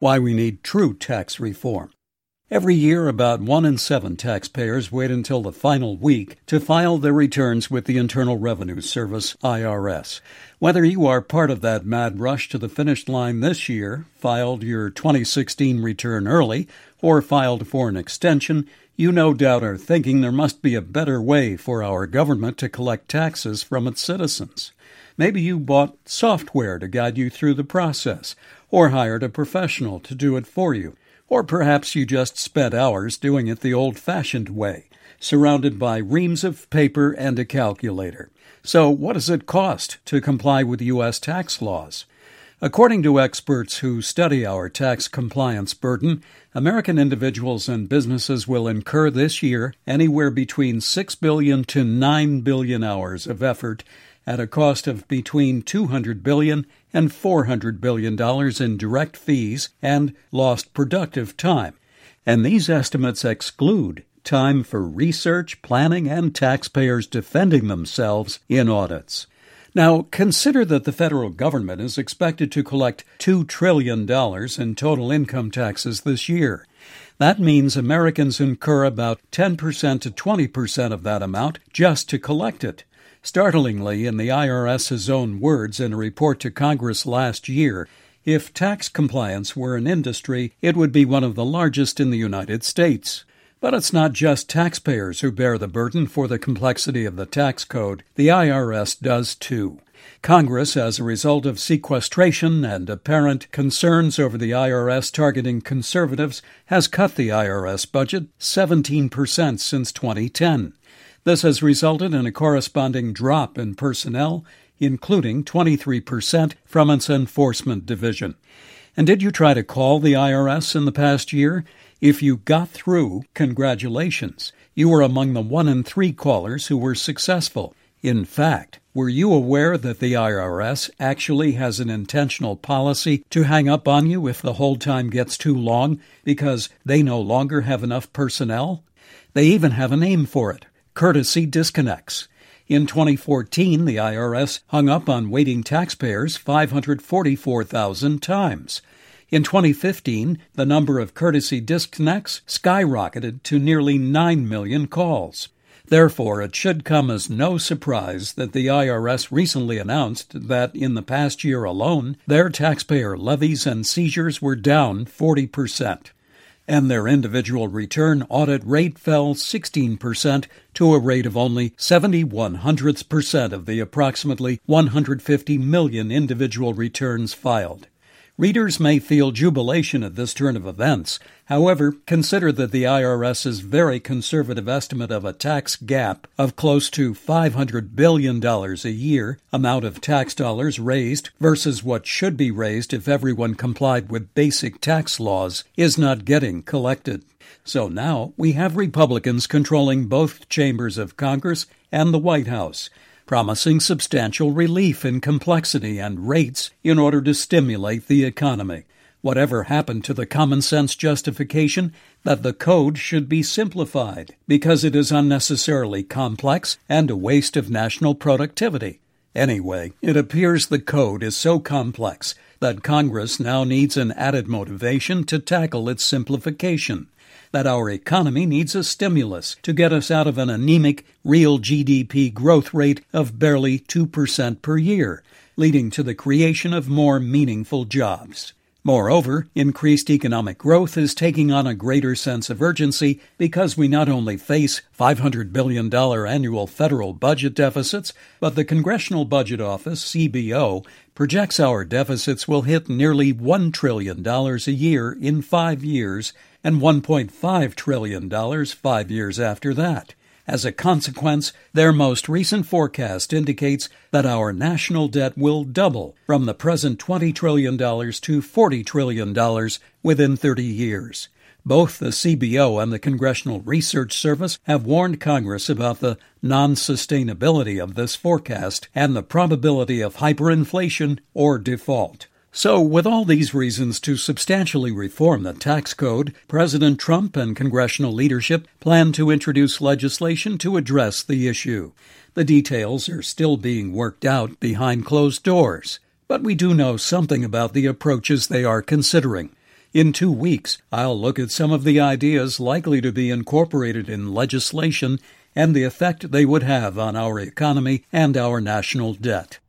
Why we need true tax reform. Every year, about one in seven taxpayers wait until the final week to file their returns with the Internal Revenue Service, IRS. Whether you are part of that mad rush to the finish line this year, filed your 2016 return early, or filed for an extension, you no doubt are thinking there must be a better way for our government to collect taxes from its citizens. Maybe you bought software to guide you through the process, or hired a professional to do it for you. Or perhaps you just spent hours doing it the old fashioned way, surrounded by reams of paper and a calculator. So, what does it cost to comply with U.S. tax laws? According to experts who study our tax compliance burden, American individuals and businesses will incur this year anywhere between 6 billion to 9 billion hours of effort at a cost of between 200 billion and 400 billion dollars in direct fees and lost productive time. And these estimates exclude time for research, planning, and taxpayers defending themselves in audits. Now, consider that the federal government is expected to collect $2 trillion in total income taxes this year. That means Americans incur about 10% to 20% of that amount just to collect it. Startlingly, in the IRS's own words in a report to Congress last year, if tax compliance were an industry, it would be one of the largest in the United States. But it's not just taxpayers who bear the burden for the complexity of the tax code. The IRS does too. Congress, as a result of sequestration and apparent concerns over the IRS targeting conservatives, has cut the IRS budget 17% since 2010. This has resulted in a corresponding drop in personnel, including 23% from its enforcement division. And did you try to call the IRS in the past year? If you got through, congratulations. You were among the one in three callers who were successful. In fact, were you aware that the IRS actually has an intentional policy to hang up on you if the hold time gets too long because they no longer have enough personnel? They even have a name for it courtesy disconnects. In 2014, the IRS hung up on waiting taxpayers 544,000 times. In 2015, the number of courtesy disconnects skyrocketed to nearly 9 million calls. Therefore, it should come as no surprise that the IRS recently announced that in the past year alone, their taxpayer levies and seizures were down 40 percent and their individual return audit rate fell 16% to a rate of only 71 hundredths percent of the approximately 150 million individual returns filed. Readers may feel jubilation at this turn of events. However, consider that the IRS's very conservative estimate of a tax gap of close to $500 billion a year, amount of tax dollars raised versus what should be raised if everyone complied with basic tax laws, is not getting collected. So now we have Republicans controlling both chambers of Congress and the White House promising substantial relief in complexity and rates in order to stimulate the economy. Whatever happened to the common sense justification that the code should be simplified because it is unnecessarily complex and a waste of national productivity? Anyway, it appears the code is so complex that Congress now needs an added motivation to tackle its simplification that our economy needs a stimulus to get us out of an anemic real GDP growth rate of barely 2% per year, leading to the creation of more meaningful jobs. Moreover, increased economic growth is taking on a greater sense of urgency because we not only face $500 billion annual federal budget deficits, but the Congressional Budget Office, CBO, projects our deficits will hit nearly $1 trillion a year in five years and $1.5 trillion five years after that. As a consequence, their most recent forecast indicates that our national debt will double from the present $20 trillion to $40 trillion within 30 years. Both the CBO and the Congressional Research Service have warned Congress about the non sustainability of this forecast and the probability of hyperinflation or default. So, with all these reasons to substantially reform the tax code, President Trump and congressional leadership plan to introduce legislation to address the issue. The details are still being worked out behind closed doors, but we do know something about the approaches they are considering. In two weeks, I'll look at some of the ideas likely to be incorporated in legislation and the effect they would have on our economy and our national debt.